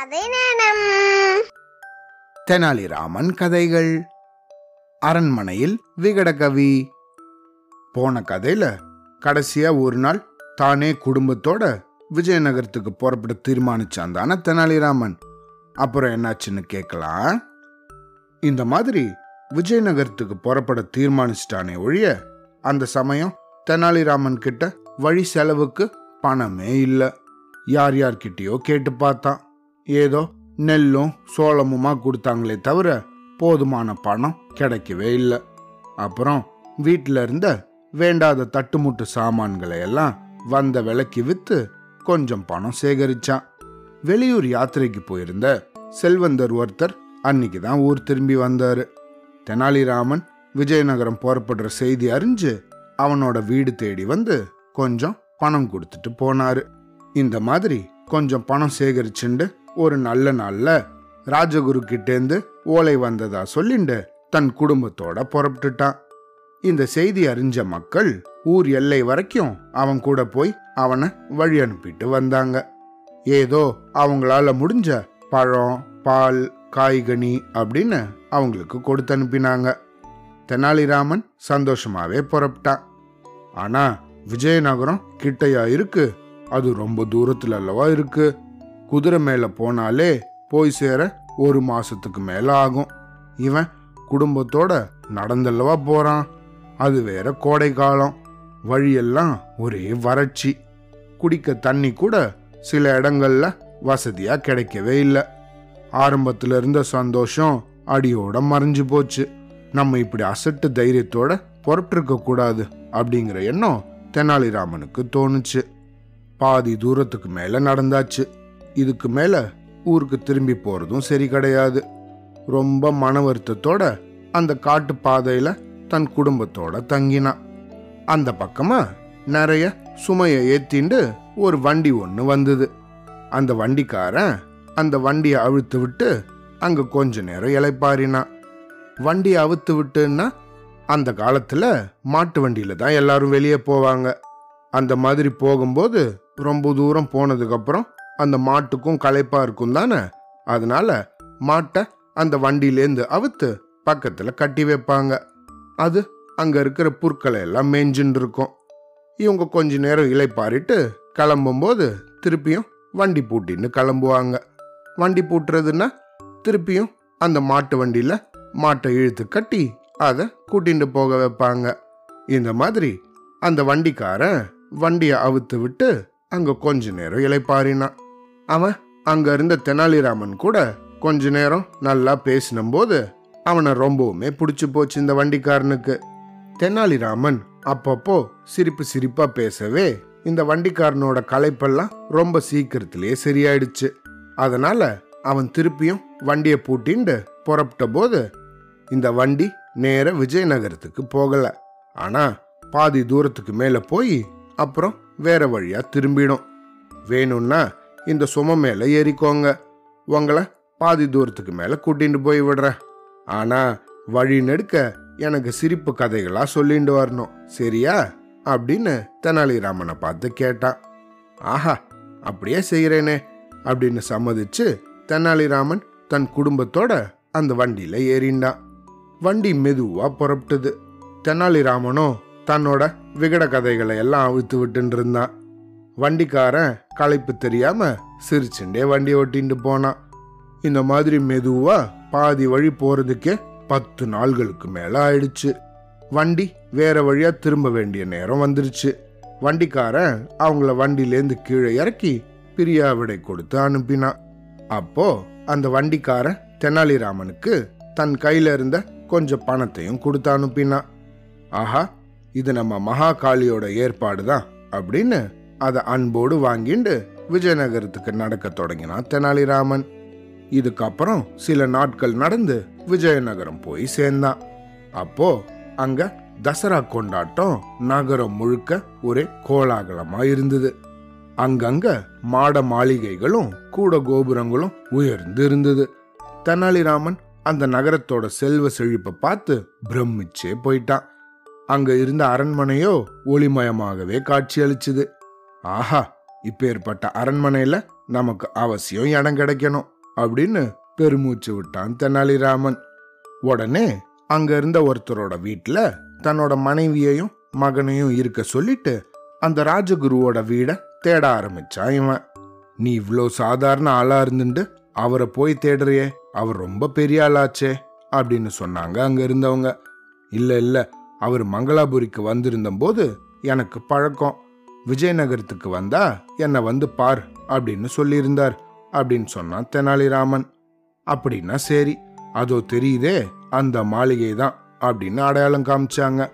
கதை நேரம். தெனாலிராமன் கதைகள். அரண்மனையில் விகடகவி. போன கதையில கடைசியா ஒரு நாள் தானே குடும்பத்தோட விஜயநகரத்துக்கு புறப்பட தீர்மானிச்சான் தானே தெனாலிராமன். அப்புறம் என்னாச்சுன்னு கேட்கலாம். இந்த மாதிரி விஜயநகரத்துக்கு புறப்பட தீர்மானிச்சிட்டானே ஒழிய அந்த சமயம் தெனாலிராமன் கிட்ட வழி செலவுக்கு பணமே இல்லை. யார் யார்கிட்டயோ கேட்டு பார்த்தான். ஏதோ நெல்லும் சோளமுமா கொடுத்தாங்களே தவிர போதுமான பணம் கிடைக்கவே இல்லை. அப்புறம் வீட்டில் இருந்த வேண்டாத தட்டுமுட்டு சாமான்களை எல்லாம் வந்த விலைக்கு விற்று கொஞ்சம் பணம் சேகரிச்சான். வெளியூர் யாத்திரைக்கு போயிருந்த செல்வந்தர் ஒருத்தர் அன்னைக்கு தான் ஊர் திரும்பி வந்தார். தெனாலிராமன் விஜயநகரம் புறப்படுற செய்தி அறிஞ்சு அவனோட வீடு தேடி வந்து கொஞ்சம் பணம் கொடுத்துட்டு போனாரு. இந்த மாதிரி கொஞ்சம் பணம் சேகரிச்சுண்டு ஒரு நல்ல நாள்ல ராஜகுரு கிட்டேந்து ஓலை வந்ததா சொல்லிண்டு தன் குடும்பத்தோட புறப்பட்டுட்டான். இந்த செய்தி அறிஞ்ச மக்கள் ஊர் எல்லை வரைக்கும் அவன் கூட போய் அவனை வழி அனுப்பிட்டு வந்தாங்க. ஏதோ அவங்களால முடிஞ்ச பழம் பால் காய்கனி அப்படின்னு அவங்களுக்கு கொடுத்து அனுப்பினாங்க. தெனாலிராமன் சந்தோஷமாவே புறப்பட்டான். ஆனா விஜயநகரம் கிட்டையா இருக்கு? அது ரொம்ப தூரத்துல அல்லவா இருக்கு? குதிரை மேலே போனாலே போய் சேர ஒரு மாசத்துக்கு மேலே ஆகும். இவன் குடும்பத்தோட நடந்தல்லவா போறான். அது வேற கோடை காலம். வழியெல்லாம் ஒரே வறட்சி. குடிக்க தண்ணி கூட சில இடங்கள்ல வசதியா கிடைக்கவே இல்லை. ஆரம்பத்துல இருந்த சந்தோஷம் அடியோட மறைஞ்சு போச்சு. நம்ம இப்படி அசட்டு தைரியத்தோட புறப்பட்டிருக்க கூடாது அப்படிங்கிற எண்ணம் தெனாலிராமனுக்கு தோணுச்சு. பாதி தூரத்துக்கு மேல நடந்தாச்சு. இதுக்கு மேலே ஊருக்கு திரும்பி போகிறதும் சரி கிடையாது. ரொம்ப மன வருத்தத்தோட அந்த காட்டு பாதையில் தன் குடும்பத்தோட தங்கினான் அந்த பக்கமாக நிறைய சுமையை ஏற்றிண்டு ஒரு வண்டி ஒன்று வந்தது. அந்த வண்டிக்காரன் அந்த வண்டியை அழுத்து விட்டு அங்கே கொஞ்ச நேரம் இலைப்பாரினான் வண்டியை அவுத்து விட்டுன்னா அந்த காலத்தில் மாட்டு வண்டியில் தான் எல்லாரும் வெளியே போவாங்க. அந்த மாதிரி போகும்போது ரொம்ப தூரம் போனதுக்கப்புறம் அந்த மாட்டுக்கும் களைப்பாக இருக்கும் தானே? அதனால மாட்டை அந்த வண்டியிலேருந்து அவுத்து பக்கத்தில் கட்டி வைப்பாங்க. அது அங்கே இருக்கிற புற்களை எல்லாம் மேய்ஞ்சுன்னு இருக்கும் இவங்க கொஞ்ச நேரம் இலைப்பாரிட்டு கிளம்பும்போது திருப்பியும் வண்டி பூட்டின்னு கிளம்புவாங்க. வண்டி பூட்டுறதுன்னா திருப்பியும் அந்த மாட்டு வண்டியில் மாட்டை இழுத்து கட்டி அதை கூட்டிகிட்டு போக வைப்பாங்க. இந்த மாதிரி அந்த வண்டிக்காரன் வண்டியை அவுத்து விட்டு அங்கே கொஞ்ச நேரம் இலைப்பாரினான் அவன் அங்க இருந்த தெனாலிராமன் கூட கொஞ்ச நேரம் நல்லா பேசினும்போது அவனை ரொம்பவுமே பிடிச்சு போச்சு இந்த வண்டிக்காரனுக்கு. தெனாலிராமன் அப்பப்போ சிரிப்பு சிரிப்பா பேசவே இந்த வண்டிக்காரனோட களைப்பெல்லாம் ரொம்ப சீக்கிரத்திலேயே சரியாயிடுச்சு. அதனால அவன் திருப்பியும் வண்டியை பூட்டிண்டு புறப்பட்ட போது இந்த வண்டி நேர விஜயநகரத்துக்கு போகல. ஆனா பாதி தூரத்துக்கு மேல போய் அப்புறம் வேற வழியா திரும்பிடும். வேணும்னா இந்த சும மேலே ஏறிக்கோங்க. உங்களை பாதி தூரத்துக்கு மேலே கூட்டிகிட்டு போய் விடுறேன். ஆனால் வழி நெடுக்க எனக்கு சிரிப்பு கதைகளாக சொல்லிட்டு வரணும். சரியா? அப்படின்னு தெனாலிராமனை பார்த்து கேட்டான். ஆஹா அப்படியே செய்கிறேனே அப்படின்னு சம்மதிச்சு தெனாலிராமன் தன் குடும்பத்தோட அந்த வண்டியில் ஏறிண்டான். வண்டி மெதுவாக புறப்பட்டுது. தெனாலிராமனும் தன்னோட விகட கதைகளை எல்லாம் அவிழ்த்து விட்டுன்னு இருந்தான். வண்டிக்காரன் களைப்பு தெரியாம சிரிச்சுண்டே வண்டி ஓட்டிட்டு போனான். இந்த மாதிரி மெதுவா பாதி வழி போறதுக்கே பத்து நாள்களுக்கு மேல ஆயிடுச்சு. வண்டி வேற வழியா திரும்ப வேண்டிய நேரம் வந்துருச்சு. வண்டிக்காரன் அவங்கள வண்டியிலேருந்து கீழே இறக்கி பிரியாவிடை கொடுத்து அனுப்பினான். அப்போ அந்த வண்டிக்காரன் தெனாலிராமனுக்கு தன் கையில இருந்த கொஞ்சம் பணத்தையும் கொடுத்து அனுப்பினான். ஆஹா இது நம்ம மகாகாளியோட ஏற்பாடு தான் அப்படின்னு அதை அன்போடு வாங்கிண்டு விஜயநகரத்துக்கு நடக்க தொடங்கினான் தெனாலிராமன். இதுக்கப்புறம் சில நாட்கள் நடந்து விஜயநகரம் போய் சேர்ந்தான். அப்போ அங்க தசரா கொண்டாட்டம் நகரம் முழுக்க ஒரே கோலாகலமா இருந்தது. அங்கங்க மாட மாளிகைகளும் கூட கோபுரங்களும் உயர்ந்து இருந்தது தெனாலிராமன் அந்த நகரத்தோட செல்வ செழிப்பை பார்த்து பிரமிச்சே போயிட்டான். அங்க இருந்த அரண்மனையோ ஒளிமயமாகவே காட்சியளிச்சுது. ஆஹா இப்பேற்பட்ட அரண்மனையில நமக்கு அவசியம் இடம் கிடைக்கணும் அப்படின்னு பெருமூச்சு விட்டான் தெனாலிராமன். உடனே அங்க இருந்த ஒருத்தரோட வீட்டுல தன்னோட மனைவியையும் மகனையும் இருக்க சொல்லிட்டு அந்த ராஜகுருவோட வீட தேட ஆரம்பிச்சான் இவன். நீ இவ்வளோ சாதாரண ஆளா இருந்துட்டு அவரை போய் தேடுறியே அவர் ரொம்ப பெரிய ஆளாச்சே அப்படின்னு சொன்னாங்க அங்க இருந்தவங்க. இல்ல இல்ல அவர் மங்களாபுரிக்கு வந்திருந்த போது எனக்கு பழக்கம். விஜயநகரத்துக்கு வந்தா என்னை வந்து பார் அப்படின்னு சொல்லியிருந்தார் அப்படின்னு சொன்னான் தெனாலிராமன். அப்படின்னா சரி அதோ தெரியுதே அந்த மாளிகை தான் அப்படின்னு அடையாளம் காமிச்சாங்க.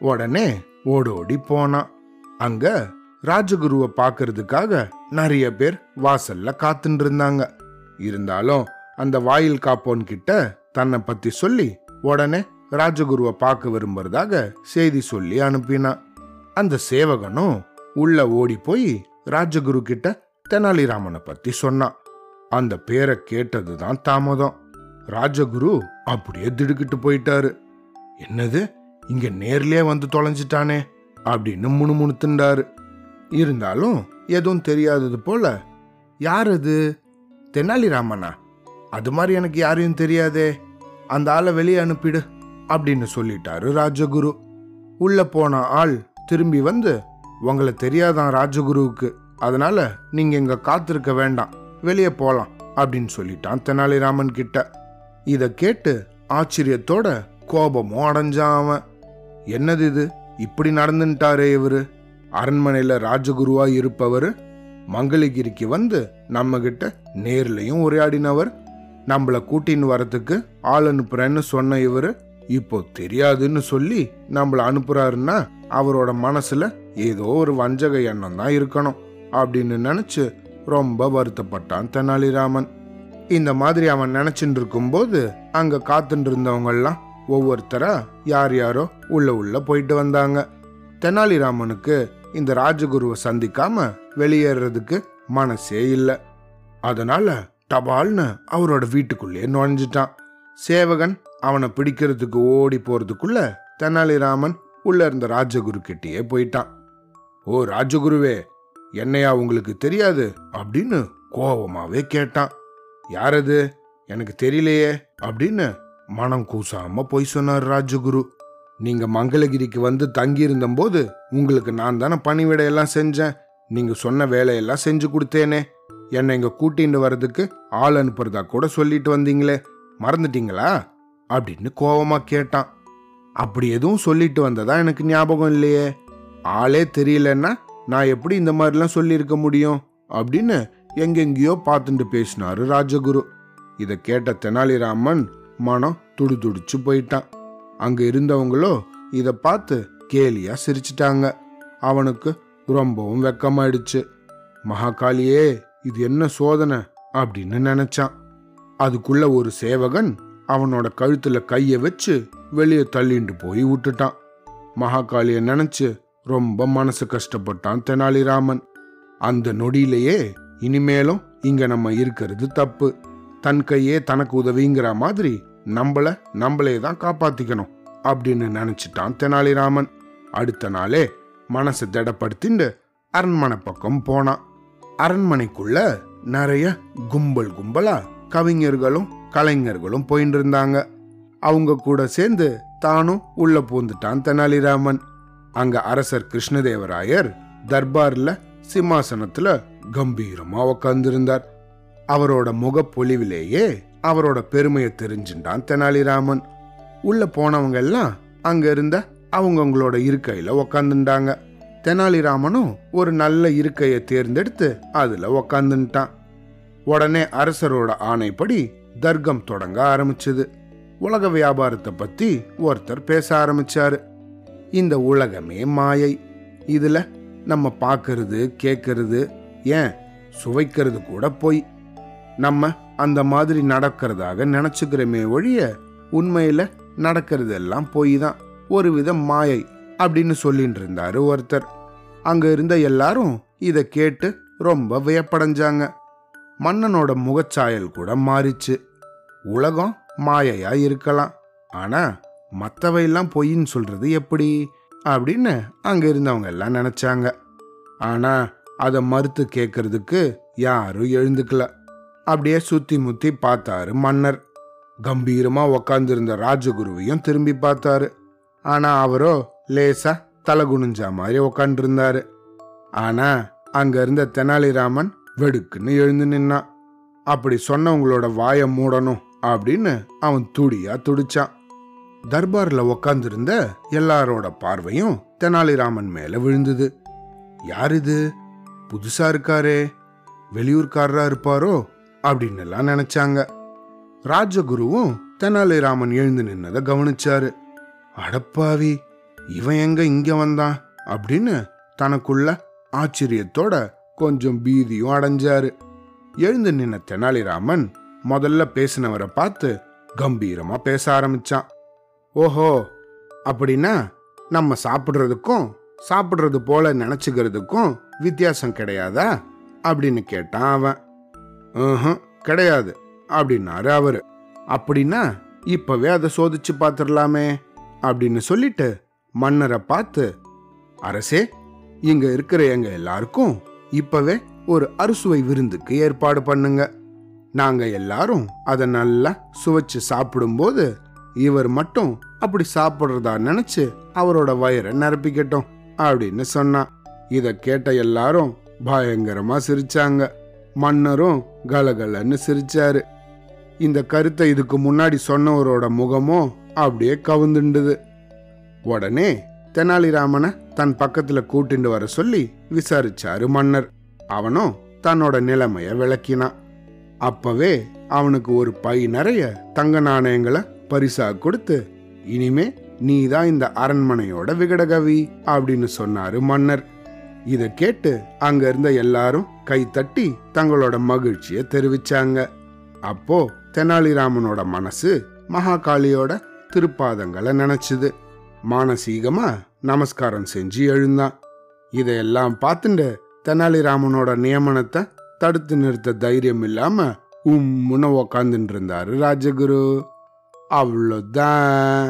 உடனே ஓடோடி போனான். அங்க ராஜகுருவை பார்க்கறதுக்காக நிறைய பேர் வாசல்ல காத்துட்டு இருந்தாங்க. இருந்தாலும் அந்த வாயில் காப்போன் கிட்ட தன்னை பத்தி சொல்லி உடனே ராஜகுருவை பார்க்க விரும்புறதாக செய்தி சொல்லி அனுப்பினான். அந்த சேவகனும் உள்ள ஓடி போய் ராஜகுரு கிட்ட தெனாலிராமனை பத்தி சொன்னான். அந்த பேரை கேட்டதுதான் தாமதம். ராஜகுரு அப்படியே திடுக்கிட்டு போயிட்டாரு. என்னது இங்க நேர்லயே வந்து தொலைஞ்சிட்டானே அப்படின்னு முணுமுணுத்துண்டாரு. இருந்தாலும் எதுவும் தெரியாதது போல யார் அது தெனாலிராமனா? அது மாதிரி எனக்கு யாரையும் தெரியாதே. அந்த ஆளை வெளியே அனுப்பிடு அப்படின்னு சொல்லிட்டாரு ராஜகுரு. உள்ள போன ஆள் திரும்பி வந்து உங்களை தெரியாதான் ராஜகுருவுக்கு. அதனால நீங்க இங்க காத்திருக்க வேண்டாம். வெளியே போலாம் அப்படின்னு சொல்லிட்டான் தெனாலிராமன் கிட்ட. இத கேட்டு ஆச்சரியத்தோட கோபமும் அடைஞ்சான் அவன். என்னது இது? இப்படி நடந்துட்டாரே இவரு. அரண்மனையில ராஜகுருவா இருப்பவர் மங்களகிரிக்கு வந்து நம்ம கிட்ட நேர்லையும் உரையாடினவர். நம்மள கூட்டின்னு வரத்துக்கு ஆள் அனுப்புறேன்னு சொன்ன இவரு இப்போ தெரியாதுன்னு சொல்லி நம்மள அனுப்புறாருன்னா அவரோட மனசுல ஏதோ ஒரு வஞ்சக எண்ணம் தான் இருக்கணும் அப்படின்னு நினச்சி ரொம்ப வருத்தப்பட்டான் தெனாலிராமன். இந்த மாதிரி அவன் நினச்சிட்டு இருக்கும்போது அங்கே காத்துட்டு இருந்தவங்கெல்லாம் ஒவ்வொருத்தரா யார் யாரோ உள்ள உள்ள போயிட்டு வந்தாங்க. தெனாலிராமனுக்கு இந்த ராஜகுருவை சந்திக்காம வெளியேறதுக்கு மனசே இல்லை. அதனால டபால்னு அவரோட வீட்டுக்குள்ளேயே நுழைஞ்சிட்டான். சேவகன் அவனை பிடிக்கிறதுக்கு ஓடி போறதுக்குள்ள தெனாலிராமன் உள்ள இருந்த ராஜகுரு கிட்டேயே போயிட்டான். ஓ ராஜகுருவே என்னையா உங்களுக்கு தெரியாது? அப்படின்னு கோபமாவே கேட்டான். யாரது? எனக்கு தெரியலையே அப்படின்னு மனம் கூசாம போய் சொன்னார் ராஜகுரு. நீங்க மங்களகிரிக்கு வந்து தங்கி போது உங்களுக்கு நான் தானே பணிவிடையெல்லாம் செஞ்சேன். நீங்க சொன்ன வேலையெல்லாம் செஞ்சு கொடுத்தேனே. என்னை இங்க கூட்டிட்டு வர்றதுக்கு ஆள் அனுப்புறதா கூட சொல்லிட்டு வந்தீங்களே மறந்துட்டீங்களா? அப்படின்னு கோபமா கேட்டான். அப்படி எதுவும் சொல்லிட்டு வந்ததா எனக்கு ஞாபகம் இல்லையே. ஆளே தெரியலன்னா நான் எப்படி இந்த மாதிரிலாம் சொல்லியிருக்க முடியும்? அப்படின்னு எங்கெங்கேயோ பார்த்துட்டு பேசினாரு ராஜகுரு. இதை கேட்ட தெனாலிராமன் மனம் துடிதுடிச்சு போயிட்டான். அங்கே இருந்தவங்களோ இதை பார்த்து கேலியா சிரிச்சிட்டாங்க. அவனுக்கு ரொம்பவும் வெக்கமாயிடுச்சு. மகாகாளியே இது என்ன சோதனை? அப்படின்னு நினைச்சான். அதுக்குள்ள ஒரு சேவகன் அவனோட கழுத்துல கையை வச்சு வெளியே தள்ளிண்டு போய் விட்டுட்டான். மகாகாளியை நினைச்சு ரொம்ப மனசு கஷ்டப்பட்டான் தெனாலிராமன். அந்த நொடியிலேயே இனிமேலும் இங்க நம்ம இருக்கிறது தப்பு. தன் கையே தனக்கு உதவிங்கிற மாதிரி நம்மள நம்மளே தான் காப்பாத்திக்கணும் அப்படின்னு நினைச்சிட்டான் தெனாலிராமன். அடுத்த நாளே மனசை திடப்படுத்திண்டு அரண்மனை பக்கம் போனான். அரண்மனைக்குள்ள நிறைய கும்பல் கும்பலா கவிஞர்களும் கலைஞர்களும் போயின்னு இருந்தாங்க அவங்க கூட சேர்ந்து தானும் உள்ள பூந்துட்டான் தெனாலிராமன். அங்க அரசர் கிருஷ்ணதேவராயர் தர்பார்ல சிம்மாசனத்துல கம்பீரமா உக்காந்துருந்தார். அவரோட முகப்பொலிவிலேயே அவரோட பெருமையை தெரிஞ்சுட்டான் தெனாலிராமன். உள்ள போனவங்க எல்லாம் அங்க இருந்த அவங்கவுங்களோட இருக்கையில உக்காந்துட்டாங்க தெனாலிராமனும் ஒரு நல்ல இருக்கையை தேர்ந்தெடுத்து அதுல உக்காந்துட்டான் உடனே அரசரோட ஆணைப்படி தர்க்கம் தொடங்க ஆரம்பிச்சது. உலக வியாபாரத்தை பத்தி ஒருத்தர் பேச ஆரம்பிச்சாரு. இந்த உலகமே மாயை. இதுல நம்ம பார்க்கறது கேட்கறது ஏன் சுவைக்கிறது கூட போய். நம்ம அந்த மாதிரி நடக்கிறதாக நினைச்சுக்கிறோமே ஒழிய உண்மையில நடக்கிறது எல்லாம் போய் தான். ஒரு விதம் மாயை அப்படின்னு சொல்லிட்டு இருந்தாரு ஒருத்தர். அங்க இருந்த எல்லாரும் இதை கேட்டு ரொம்ப வியப்படைஞ்சாங்க. மன்னனோட முகச்சாயல் கூட மாறிச்சு. உலகம் மாயையா இருக்கலாம். ஆனா மற்றவையெல்லாம் பொய்ன்னு சொல்றது எப்படி? அப்படின்னு அங்க இருந்தவங்க எல்லாம் நினைச்சாங்க. ஆனா அதை மறுத்து கேட்கறதுக்கு யாரும் எழுந்துக்கல. அப்படியே சுத்தி முத்தி பார்த்தாரு மன்னர். கம்பீரமா உக்காந்துருந்த ராஜகுருவையும் திரும்பி பார்த்தாரு. ஆனா அவரோ லேசா தலை குனிஞ்சா மாதிரி உக்காண்டிருந்தாரு. ஆனா அங்க இருந்த தெனாலிராமன் வெடுக்குன்னு எழுந்து நின்னான். அப்படி சொன்னவங்களோட வாயை மூடணும் அப்படின்னு அவன் துடியா துடிச்சான். தர்பார்ல உக்காந்துருந்த எல்லாரோட பார்வையும் தெனாலிராமன் மேல விழுந்தது. யார் இது? புதுசா இருக்காரே? வெளியூர்காரரா இருப்பாரோ? அப்படின்னு எல்லாம் நினைச்சாங்க. ராஜகுருவும் தெனாலிராமன் எழுந்து நின்னதை கவனிச்சாரு. அடப்பாவி இவன் எங்க இங்க வந்தான்? அப்படின்னு தனக்குள்ள ஆச்சரியத்தோட கொஞ்சம் பீதியும் அடைஞ்சாரு. எழுந்து நின்ன தெனாலிராமன் முதல்ல பேசினவரை பார்த்து கம்பீரமா பேச ஆரம்பிச்சான். ஓஹோ அப்படின்னா நம்ம சாப்பிட்றதுக்கும் சாப்பிட்றது போல நினச்சிக்கிறதுக்கும் வித்தியாசம் கிடையாதா? அப்படின்னு கேட்டான் அவன். "ம்ஹும், கிடையாது அப்படின்னாரு அவரு. அப்படின்னா இப்பவே அதை சோதிச்சு பார்த்துடலாமே அப்படின்னு சொல்லிட்டு மன்னரை பார்த்து அரசே இங்க இருக்கிற எங்க எல்லாருக்கும் இப்பவே ஒரு அறுசுவை விருந்துக்கு ஏற்பாடு பண்ணுங்க. நாங்க எல்லாரும் அதை நல்லா சுவைச்சு சாப்பிடும்போது இவர் மட்டும் அப்படி சாப்பிடுறதா நினைச்சு அவரோட வயரை நிரப்பிக்கட்டும் அப்படின்னு சொன்னான். இத கேட்ட எல்லாரும் பயங்கரமா சிரிச்சாங்க. மன்னரும் கலகலன்னு சிரிச்சாரு. இந்த கருத்தை இதுக்கு முன்னாடி சொன்னவரோட முகமோ அப்படியே கவுந்துண்டுது. உடனே தெனாலிராமனை தன் பக்கத்துல கூட்டிண்டு வர சொல்லி விசாரிச்சாரு மன்னர். அவனும் தன்னோட நிலைமைய விளக்கினான். அப்பவே அவனுக்கு ஒரு பை நிறைய தங்க நாணயங்களை பரிசா கொடுத்து இனிமே நீ தான் இந்த அரண்மனையோட விகடகவி அப்படின்னு சொன்னாரு மன்னர். இதை கேட்டு அங்க இருந்த எல்லாரும் கை தட்டி தங்களோட மகிழ்ச்சியை தெரிவிச்சாங்க. அப்போ தெனாலிராமனோட மனசு மகாகாளியோட திருப்பாதங்களை நினைச்சுது. மானசீகமா நமஸ்காரம் செஞ்சு எழுந்தான். இதையெல்லாம் பார்த்துட்டு தெனாலிராமனோட நியமனத்தை தடுத்து நிறுத்த தைரியம் இல்லாம உம்முன்னு உக்காந்துட்டு இருந்தாரு ராஜகுரு. அவ்வளோதான்